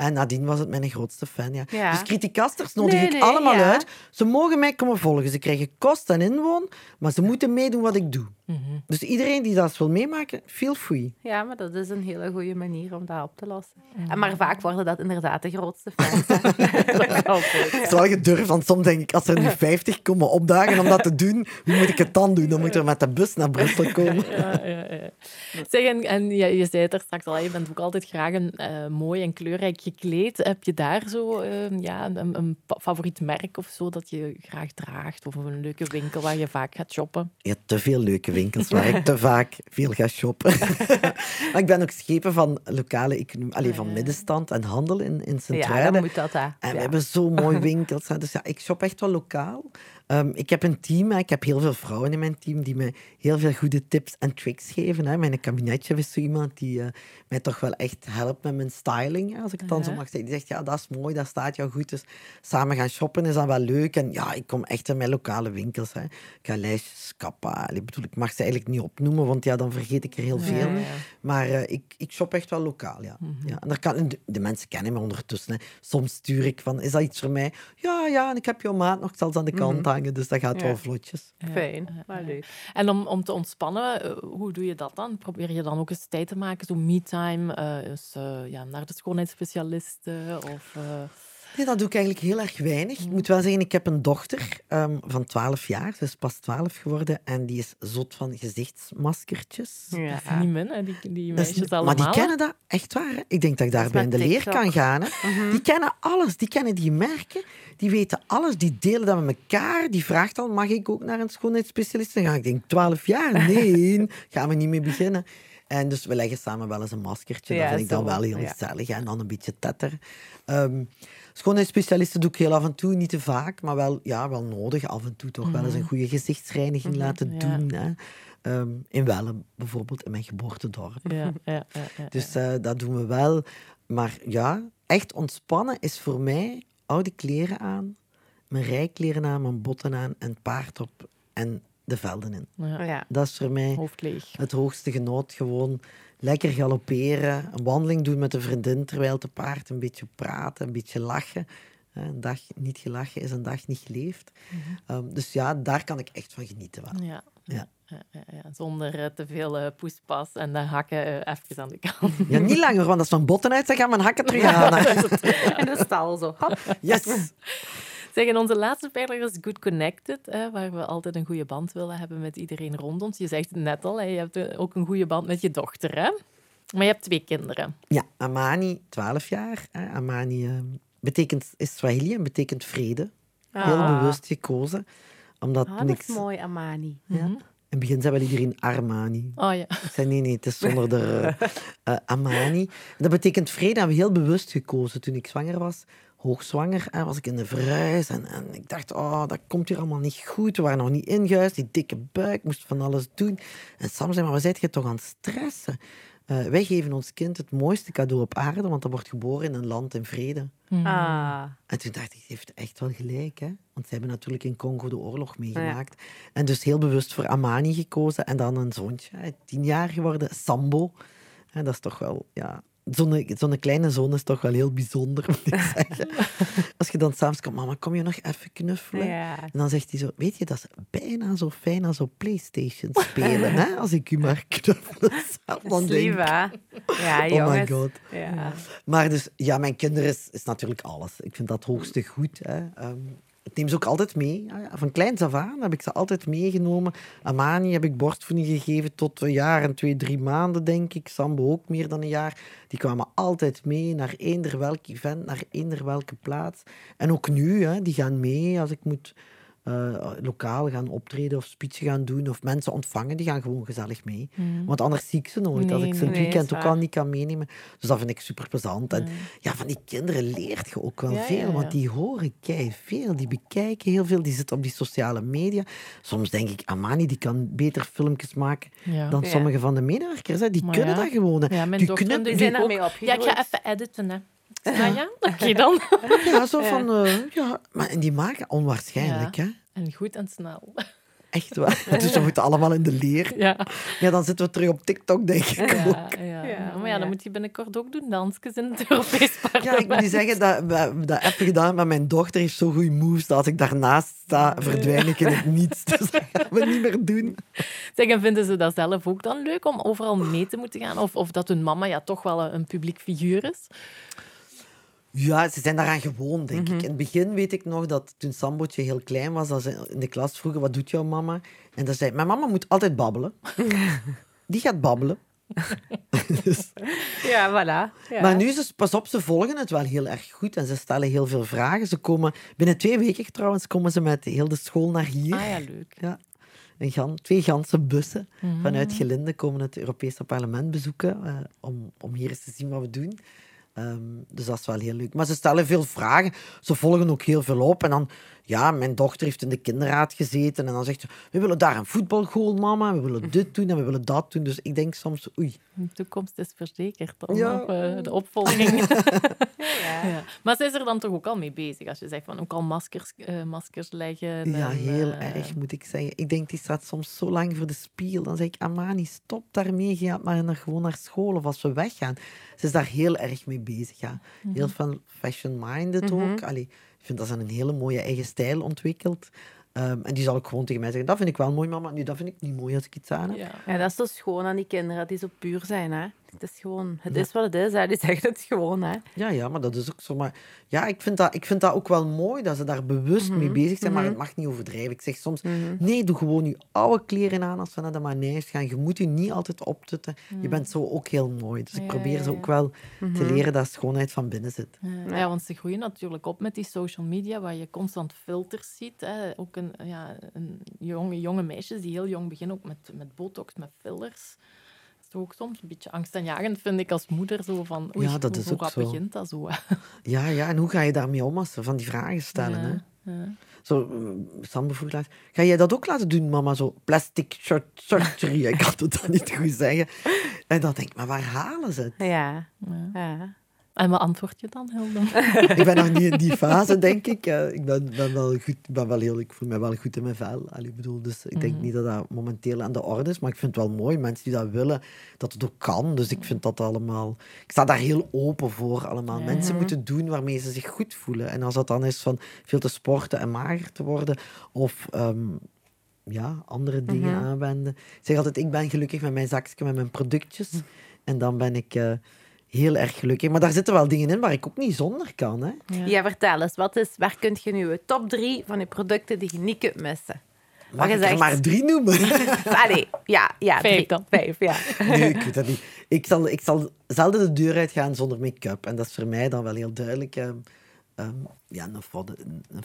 C: En nadien was het mijn grootste fan. Ja.
A: Ja.
C: Dus criticasters nodig
A: Nee,
C: ik
A: nee,
C: allemaal
A: ja.
C: uit. Ze mogen mij komen volgen. Ze krijgen kost en inwoon, maar ze moeten meedoen wat ik doe.
B: Mhm.
C: Dus iedereen die dat wil meemaken, feel free.
A: Ja, maar dat is een hele goede manier om dat op te lossen. En maar vaak worden dat inderdaad de grootste fans. <laughs>
C: Het is wel gedurfd, want soms denk ik, als er nu <laughs> 50 komen opdagen om dat te doen, hoe moet ik het dan doen? Dan moet ik er met de bus naar Brussel <laughs> komen.
B: Ja, ja, ja. Zeg, en, en ja, je zei het er straks al, je bent ook altijd graag een, eh, mooi en kleurrijk gekleed. Heb je daar zo eh, ja, een, favoriet merk of zo dat je graag draagt? Of een leuke winkel waar je vaak gaat shoppen?
C: Je hebt te veel leuke winkels waar <laughs> ik te vaak veel ga shoppen. <laughs> maar ik ben ook schepen van lokale economie, alleen van middenstand en handel in, in
A: ja,
C: Sint-Truiden.
A: dan moet dat. Hè.
C: En we
A: Ja.
C: hebben zo mooie <laughs> winkels. hè. Dus ja, ik shop echt wel lokaal. Ehm, ik heb een team, hè. ik heb heel veel vrouwen in mijn team die mij heel veel goede tips en tricks geven. Hè. Mijn kabinetje is zo iemand die eh, mij toch wel echt helpt met mijn styling, hè, als ik het dan zo mag zeggen. Die zegt, ja, dat is mooi, dat staat jou goed. Dus samen gaan shoppen is dan wel leuk. En ja, ik kom echt in mijn lokale winkels. Hè. Lijstjes kappa. Ik bedoel, ik mag ze eigenlijk niet opnoemen, want ja, dan vergeet ik er heel veel.
B: Ja, ja.
C: Maar eh, ik, ik shop echt wel lokaal, ja. ja en daar kan, de, de mensen kennen me ondertussen. Hè. Soms stuur ik van, is dat iets voor mij? Ja, ja, en ik heb jouw maat nog zelfs aan de kant hangen. Hangen. Dus dat gaat
A: Ja.
C: wel vlotjes.
A: Fijn, maar leuk.
B: En om, om te ontspannen, eh, hoe doe je dat dan? Probeer je dan ook eens tijd te maken, zo me-time, eh, eh, ja, naar de schoonheidsspecialisten? Of, eh,
C: Nee, dat doe ik eigenlijk heel erg weinig. Ik moet wel zeggen, ik heb een dochter ehm, van 12 jaar. Ze is pas 12 geworden en die is zot van gezichtsmaskertjes.
B: Dat is
A: Ja.
B: niet min, hè, die, die
C: is
B: meisjes
C: niet-
B: allemaal.
C: maar die kennen dat echt waar. Hè? Ik denk dat ik daarbij in de leer kan gaan. Hè? <laughs>
A: Mhm.
C: Die kennen alles. Die kennen die merken. Die weten alles. Die delen dat met elkaar. Die vraagt dan, mag ik ook naar een schoonheidsspecialist? Dan ga ik denk 12 jaar? Nee, <laughs> gaan we niet mee beginnen. En dus we leggen samen wel eens een maskertje.
A: Ja,
C: dat vind ik dan wel heel gezellig. En dan een beetje tetteren. Ehm, schoonheidsspecialisten doe ik heel af en toe, niet te vaak, maar wel, ja, wel nodig. Af en toe toch wel eens een goede gezichtsreiniging laten
B: ja.
C: doen. Hè. Ehm, in Wellen bijvoorbeeld, in mijn geboortedorp.
B: Ja, ja, ja, ja, <laughs>
C: Dus eh, dat doen we wel. Maar ja, echt ontspannen is voor mij oude kleren aan, mijn rijkleren aan, mijn botten aan en het paard op en de velden in. Dat is voor mij het hoogste genoot. Gewoon lekker galopperen, een wandeling doen met een vriendin terwijl te paard een beetje praten, een beetje lachen. Een dag niet gelachen is een dag niet geleefd. Ehm, dus ja, daar kan ik echt van genieten. Wel.
B: Ja.
C: Ja.
B: Ja, ja, ja. Zonder eh, te veel eh, poespas en de hakken eh, even aan de kant.
C: Ja, niet langer, want als mijn botten uit zijn, gaan mijn hakken terug aan. hè. <laughs>
A: In de stal zo. Hop.
C: Yes!
B: Zeg, en onze laatste pijler is Good Connected, hè, waar we altijd een goede band willen hebben met iedereen rond ons. Je zegt het net al, hè, je hebt ook een goede band met je dochter, hè? Maar je hebt twee kinderen.
C: Ja, Amani, 12 jaar. Hè. Amani eh, betekent, is Swahili en betekent vrede. Heel
A: Ah.
C: bewust gekozen. Omdat
A: Ah, dat
C: niks...
A: is mooi, Amani.
C: Ja. In het begin zei wel iedereen Armani.
B: Oh ja.
C: Ik zei nee, nee, het is <laughs> zonder de eh, eh, Amani. Dat betekent vrede. Hebben we heel bewust gekozen toen ik zwanger was. Hoogzwanger hè, was ik in de verhuis. En, en ik dacht, oh, dat komt hier allemaal niet goed. We waren nog niet ingehuisd. Die dikke buik, moest van alles doen. En Sam zei, maar wat zijt je toch aan het stressen? Eh, wij geven ons kind het mooiste cadeau op aarde, want dat wordt geboren in een land in vrede.
A: Ah.
C: En toen dacht ik, ze heeft echt wel gelijk. Hè? Want ze hebben natuurlijk in Congo de oorlog meegemaakt. En dus heel bewust voor Amani gekozen. En dan een zoontje, hè, tien jaar geworden, Sambo. En dat is toch wel, ja... Zo'n kleine zoon is toch wel heel bijzonder, <laughs> moet ik zeggen. Als je dan s'avonds komt, mama, kom je nog even knuffelen?
A: Ja.
C: En dan zegt hij zo, weet je, dat is bijna zo fijn als op Playstation spelen, hè? Als ik u maar knuffelen.
A: Dat
C: Dan denk?
A: Ja, <laughs>
C: Oh my god.
A: Ja.
C: Maar dus, ja, mijn kinderen is, is natuurlijk alles. Ik vind dat het hoogste goed. Hè. Ehm, ik neem ze ook altijd mee. Ja, Van kleins af aan heb ik ze altijd meegenomen. Amani heb ik borstvoeding gegeven tot een jaar en twee, drie maanden, denk ik. Sambo ook meer dan een jaar. Die kwamen altijd mee naar eender welk event, naar eender welke plaats. En ook nu, hè, die gaan mee als ik moet eh, lokaal gaan optreden of speechen gaan doen of mensen ontvangen. Die gaan gewoon gezellig mee. Want anders zie ik ze nooit. als
B: Nee,
C: ik ze het
A: nee,
C: weekend ook al niet kan meenemen. Dus dat vind ik super plezant. En ja, van die kinderen leert je ook wel
B: Ja,
C: veel,
B: ja, ja.
C: want die horen kei veel, die bekijken heel veel, die zitten op die sociale media. Soms denk ik, Amani, die kan beter filmpjes maken
B: Ja.
C: dan
A: Ja.
C: sommige van de medewerkers. Hè. Die
B: Maar
C: kunnen
B: ja.
C: dat gewoon. hè.
B: Ja, mijn
C: die
B: dochter
C: knippen-
A: Die
B: doe
A: zijn
B: ook.
A: ermee
B: Ja, ik ga even editen, hè. <laughs> Ah ja? Oké dan.
C: Ja, zo <laughs> van... eh, ja, maar, en die maken onwaarschijnlijk, hè.
B: En goed en snel.
C: Echt waar. <laughs> Dus we moeten allemaal in de leer.
B: Ja.
C: Ja, dan zitten we terug op TikTok, denk ik ook.
B: Ja, ja. Maar ja, dan
A: ja.
B: moet je binnenkort ook doen, dansjes in het <laughs> Europees parlement.
C: Ja, ik moet je zeggen, dat, we hebben dat even gedaan, maar mijn dochter heeft zo goede moves dat als ik daarnaast sta, verdwijn ik in het niets. Dus dat gaan we niet meer doen.
B: Zeg, en vinden ze dat zelf ook dan leuk om overal mee te moeten gaan? Of, of dat hun mama ja toch wel een, een publiek figuur is?
C: Ja, ze zijn daaraan gewoon, denk ik. In het begin weet ik nog dat toen Sambootje heel klein was, dat ze in de klas vroegen, wat doet jouw mama? En dan zei mijn mama moet altijd babbelen. <laughs> Die gaat babbelen. <laughs> Dus-
A: Ja, voilà. Ja.
C: Maar nu, ze, pas op, ze volgen het wel heel erg goed en ze stellen heel veel vragen. Ze komen, binnen twee weken trouwens, komen ze met heel de school naar hier.
B: Ah ja, leuk.
C: Ja. Een gan, twee ganse bussen
B: Mhm.
C: vanuit Gelinde komen het Europese parlement bezoeken eh, om, om hier eens te zien wat we doen. Ehm, dus dat is wel heel leuk. Maar ze stellen veel vragen. Ze volgen ook heel veel op. En dan, ja, mijn dochter heeft in de kinderraad gezeten. En dan zegt ze, we willen daar een voetbalgoal, mama. We willen dit doen en we willen dat doen. Dus ik denk soms, oei.
B: De toekomst is verzekerd dan,
C: Ja.
B: of, eh, de opvolging. <laughs> Maar ze is er dan toch ook al mee bezig, als je zegt van ook al maskers, eh, maskers leggen.
C: Ja,
B: en,
C: heel
B: eh,
C: erg, moet ik zeggen. Ik denk, die staat soms zo lang voor de spiegel. Dan zeg ik, Amani, stop daarmee. Ga maar naar, gewoon naar school of als we weggaan. Ze is daar heel erg mee bezig. Ja. Heel veel fashion-minded ook. Allee, ik vind dat ze een hele mooie eigen stijl ontwikkelt. Ehm, en die zal ook gewoon tegen mij zeggen, dat vind ik wel mooi, mama. Nu, dat vind ik niet mooi als ik iets aan heb.
B: Ja.
A: Ja, dat is zo schoon aan die kinderen, dat die zo puur zijn. Hè? Het is gewoon, het is wat het is. Hè? Die zeggen het gewoon. Hè?
C: Ja, ja, maar dat is ook zo. Maar ja, ik vind dat, ik vind dat ook wel mooi dat ze daar bewust mee bezig zijn, maar het mag niet overdrijven. Ik zeg soms, nee, doe gewoon je oude kleren aan als we naar de manege gaan. Je moet je niet altijd optutten. Je bent zo ook heel mooi. Dus ik probeer
B: ja,
C: ze ook wel te leren dat schoonheid van binnen zit.
B: Ja, ja, want ze groeien natuurlijk op met die social media, waar je constant filters ziet. Hè. Ook een, ja, een jonge, jonge meisjes die heel jong beginnen, ook met, met botox, met fillers. Ook soms een beetje angstaanjagend, vind ik als moeder. Zo van, oei,
C: Ja, dat
B: hoe,
C: is
B: hoe
C: ook
B: rap
C: zo.
B: begint dat zo? <laughs>
C: Ja, ja, en hoe ga je daarmee om als ze van die vragen stellen? Hè?
B: Ja.
C: Zo, eh, Sam vroeg laatst, ga jij dat ook laten doen, mama? Zo plastic sur- surgery. <laughs> ik kan het dan niet goed zeggen. En dan denk ik, maar waar halen ze het?
A: Ja.
B: Ja. En wat antwoord je dan, Hilde? <laughs>
C: ik ben nog niet in die fase, denk ik. Ik ben, ben wel goed, ik ben wel heel, ik voel me wel goed in mijn vel. Allee, bedoel, dus ik denk niet dat dat momenteel aan de orde is, maar ik vind het wel mooi, mensen die dat willen, dat het ook kan. Dus ik vind dat allemaal... Ik sta daar heel open voor, allemaal. Mensen moeten doen waarmee ze zich goed voelen. En als dat dan is van veel te sporten en mager te worden, of... ehm, ja, andere dingen aanwenden. Ik zeg altijd, ik ben gelukkig met mijn zakje, met mijn productjes. En dan ben ik eh, heel erg gelukkig. Maar daar zitten wel dingen in waar ik ook niet zonder kan. Hè?
A: Ja. vertel eens, wat is, waar kun je nu je top drie van je producten die je niet kunt missen?
C: Mag
A: je
C: ik er
A: zegt-
C: maar drie noemen? <laughs>
A: Allee, ja, ja.
B: Vijf
A: drie.
B: dan.
A: Vijf, ja. <laughs>
C: nee, ik weet dat niet. Ik zal, ik zal zelden de deur uitgaan zonder make-up. En dat is voor mij dan wel heel duidelijk. ehm, ehm, ja, een,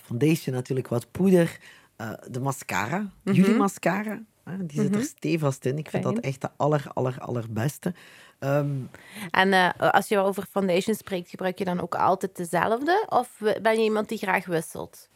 C: foundation natuurlijk, wat poeder. eh, de mascara, jullie mascara. hè, die zit er stevast in. Ik vind dat echt de aller, aller, allerbeste. Ehm,
A: En eh, als je over foundation spreekt, gebruik je dan ook altijd dezelfde? Of ben je iemand die graag wisselt?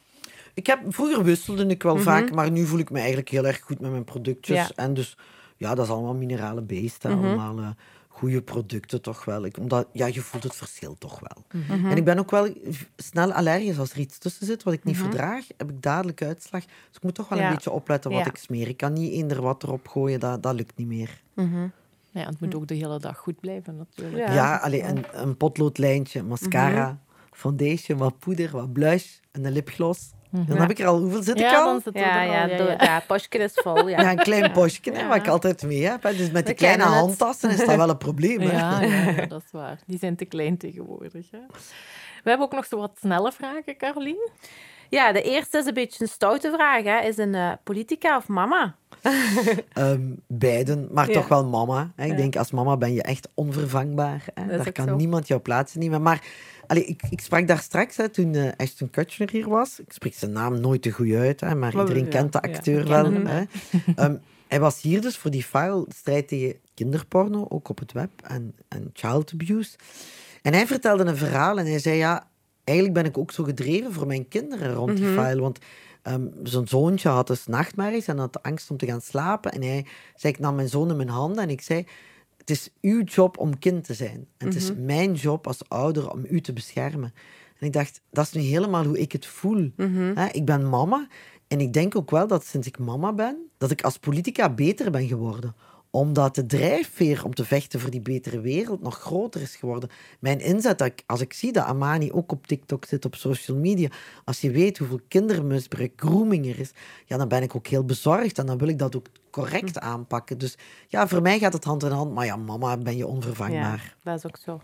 C: Ik heb, vroeger wisselde ik wel vaak, maar nu voel ik me eigenlijk heel erg goed met mijn productjes.
A: Ja.
C: En dus, ja, dat is allemaal minerale beest. hè, Allemaal eh, goede producten toch wel. Ik, omdat, ja, je voelt het verschil toch wel. En ik ben ook wel snel allergisch als er iets tussen zit wat ik niet verdraag. Heb ik dadelijk uitslag. Dus ik moet toch wel
A: Ja.
C: een beetje opletten wat
A: Ja.
C: ik smeer. Ik kan niet eender wat erop gooien, dat, dat lukt niet meer.
B: Ja, het moet ook de hele dag goed blijven, natuurlijk.
A: Ja.
C: Ja, alleen een, een potloodlijntje, mascara, foundation, wat poeder, wat blush en een lipgloss. Dan heb ik er al, hoeveel zit ik
B: Ja,
C: al?
B: dan zit het
A: Ja,
B: er
A: ja,
B: al,
A: do- ja, postje is vol. Ja. <laughs>
C: Ja, een klein postje hè, wat ik altijd mee heb. hè. Dus met die kleine handtassen is dat wel een probleem. Hè?
B: Ja, ja, <laughs> ja, dat is waar. Die zijn te klein tegenwoordig. Hè. We hebben ook nog zo wat snelle vragen, Carolien.
A: Ja, de eerste is een beetje een stoute vraag. Hè. Is een eh, politica of mama? <laughs>
C: Ehm, beiden, maar
A: Ja.
C: toch wel mama. Hè. Ik
A: Ja.
C: denk, als mama ben je echt onvervangbaar. Hè. Daar kan
A: zo.
C: niemand jouw plaats nemen. Maar allee, ik, ik sprak daar straks, hè, toen eh, Ashton Kutcher hier was. Ik spreek zijn naam nooit te goed uit, hè, maar iedereen
B: ja,
C: kent de acteur
B: we
C: wel. Hè. <laughs> Ehm, hij was hier dus voor die file strijd tegen kinderporno, ook op het web, en, en child abuse. En hij vertelde een verhaal en hij zei, ja, eigenlijk ben ik ook zo gedreven voor mijn kinderen rond die file. Want ehm, zijn zoontje had dus nachtmerries en had angst om te gaan slapen. En hij zei, ik nam mijn zoon in mijn handen en ik zei, het is uw job om kind te zijn. En het is mijn job als ouder om u te beschermen. En ik dacht, dat is nu helemaal hoe ik het voel. Hè, ik ben mama en ik denk ook wel dat sinds ik mama ben, dat ik als politica beter ben geworden omdat de drijfveer om te vechten voor die betere wereld nog groter is geworden. Mijn inzet, dat ik, als ik zie dat Amani ook op TikTok zit, op social media, als je weet hoeveel kindermisbruik, grooming er is, ja, dan ben ik ook heel bezorgd en dan wil ik dat ook correct aanpakken. Dus ja, voor mij gaat het hand in hand, maar ja, mama, ben je
A: Ja,
C: onvervangbaar.
A: dat is ook zo.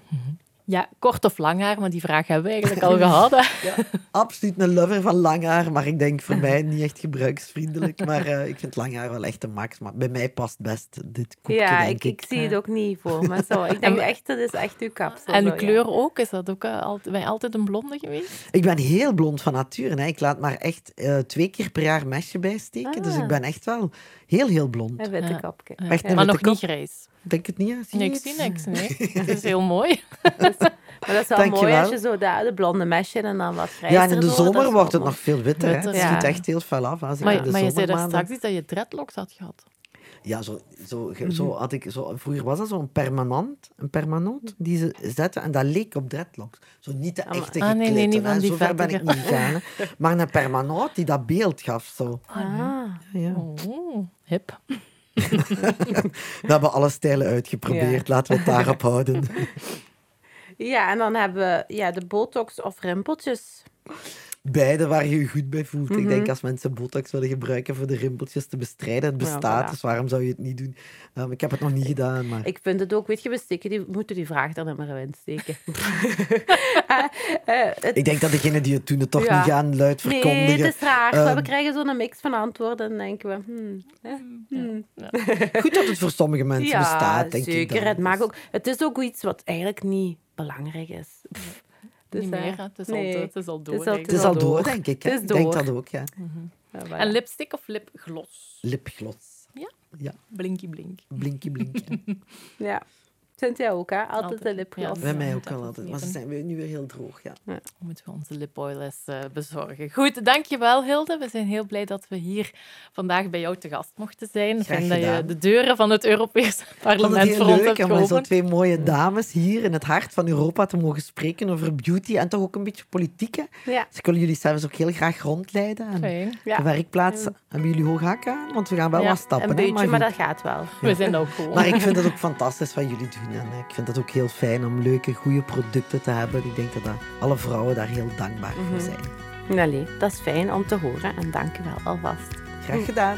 B: Ja, kort of lang haar, maar die vraag hebben we eigenlijk al gehad. Hè.
C: Absoluut een lover van lang haar, maar ik denk voor mij niet echt gebruiksvriendelijk. Maar eh, ik vind lang haar wel echt een max. Maar bij mij past best dit koekje,
A: Ja,
C: denk
A: ik, ik zie het ook niet voor me. Zo. Ik denk <laughs> echt, dat is echt uw kapsel.
B: En
A: zo, ja.
B: kleur ook? Is dat ook eh, altijd, ben je altijd een blonde geweest?
C: Ik ben heel blond van nature. Hè. Ik laat maar echt eh, twee keer per jaar mesje bijsteken. Dus
A: Ah.
C: ik ben echt wel heel, heel blond.
A: Een witte
B: Ja.
A: kapje.
B: Ja.
C: Echt een
B: maar
C: witte
B: nog niet grijs.
C: Denk het niet, hè? Zie
B: Nee, ik zie niks. Nee. <laughs> Het is <laughs> heel mooi.
A: Maar dat is wel
C: Dankjewel.
A: mooi als je zo de, de blonde mesje en dan wat grijzer
C: Ja, en in de zomer wordt het nog veel witter. Hè. Het
A: ja.
C: schiet echt heel fel af. Als ik in
B: Maar,
C: de
B: maar je zei daar straks iets dat je dreadlocks had gehad.
C: Ja, zo, zo, ge- zo had ik, zo, vroeger was dat zo'n permanent, een permanent die ze zetten en dat leek op dreadlocks. Zo niet de
A: Ah, maar-
C: echte
B: Ah, nee, nee, niet van die
C: Zo ver ben ik
B: vettige.
C: niet gegaan. hè. <laughs> Maar een permanent die dat beeld gaf. Zo.
A: Ah.
C: Ja, ja.
B: Oh, hip. <laughs>
C: We hebben alle stijlen uitgeprobeerd. Laten we het daarop houden. <laughs>
A: Ja, en dan hebben we ja, de botox of rimpeltjes.
C: Beide waar je je goed bij voelt. Ik
A: Mhm.
C: denk als mensen botox willen gebruiken voor de rimpeltjes te bestrijden, het
A: Ja,
C: bestaat,
A: voilà.
C: dus waarom zou je het niet doen? Um, ik heb het nog niet gedaan, maar...
A: Ik vind het ook, weet je, we steken die, moeten die vraag er maar in steken. <laughs> Eh, eh, het-
C: Ik denk dat degenen die het doen het toch
A: Ja.
C: niet gaan luid
A: nee,
C: verkondigen.
A: het is raar. we
C: Ehm,
A: krijgen zo'n mix van antwoorden en denken we... Hmm, hè, hmm. <laughs>
C: Goed dat het voor sommige mensen
A: ja,
C: bestaat, denk ik.
A: zeker.
C: dan.
A: Het, maakt ook, het is ook iets wat eigenlijk niet belangrijk is. Pff. Dus,
B: Niet
A: eh,
B: meer, het is,
A: nee.
B: al, het is al door.
A: Het is al-
B: denk
C: Het
B: ik.
C: is al door,
A: door.
C: denk ik. Hè?
A: Het is
C: Ik denk dat ook, ja.
A: voilà.
B: En lipstick of lipgloss?
C: Lipgloss.
B: Ja?
C: Ja,
B: Blinky blink.
C: blinky blinky. <laughs>
A: Ja. Vindt jij ook, hè? Altijd,
B: Altijd,
A: een lipgloss.
B: ja.
C: Bij mij ook wel
B: is
C: altijd. Maar ze zijn weer- nu weer heel droog, ja.
B: Moeten we onze lipoil eens eh, bezorgen. Goed, dankjewel Hilde. We zijn heel blij dat we hier vandaag bij jou te gast mochten zijn. Ik
C: Graag
B: vind dat je de deuren van het Europees Parlement
C: het
B: voor
C: heel
B: ons
C: leuk
B: hebt
C: om
B: geopend.
C: twee mooie dames hier in het hart van Europa te mogen spreken over beauty en toch ook een beetje politiek. hè.
A: Ja.
C: Dus ik wil jullie zelfs ook heel graag rondleiden. En
B: Fijn.
A: Ja.
C: de werkplaats hebben jullie hoog hakken aan, want we gaan wel
B: Ja,
C: wat stappen.
A: Een
C: hè,
A: beetje, maar dat gaat wel.
B: We zijn ook gewoon.
C: Maar ik vind het ook fantastisch wat jullie doen. En ik vind het ook heel fijn om leuke, goede producten te hebben. Ik denk dat dat alle vrouwen daar heel dankbaar
A: Mhm.
C: voor zijn.
A: Allee, dat is fijn om te horen en dank je wel alvast.
C: Graag gedaan.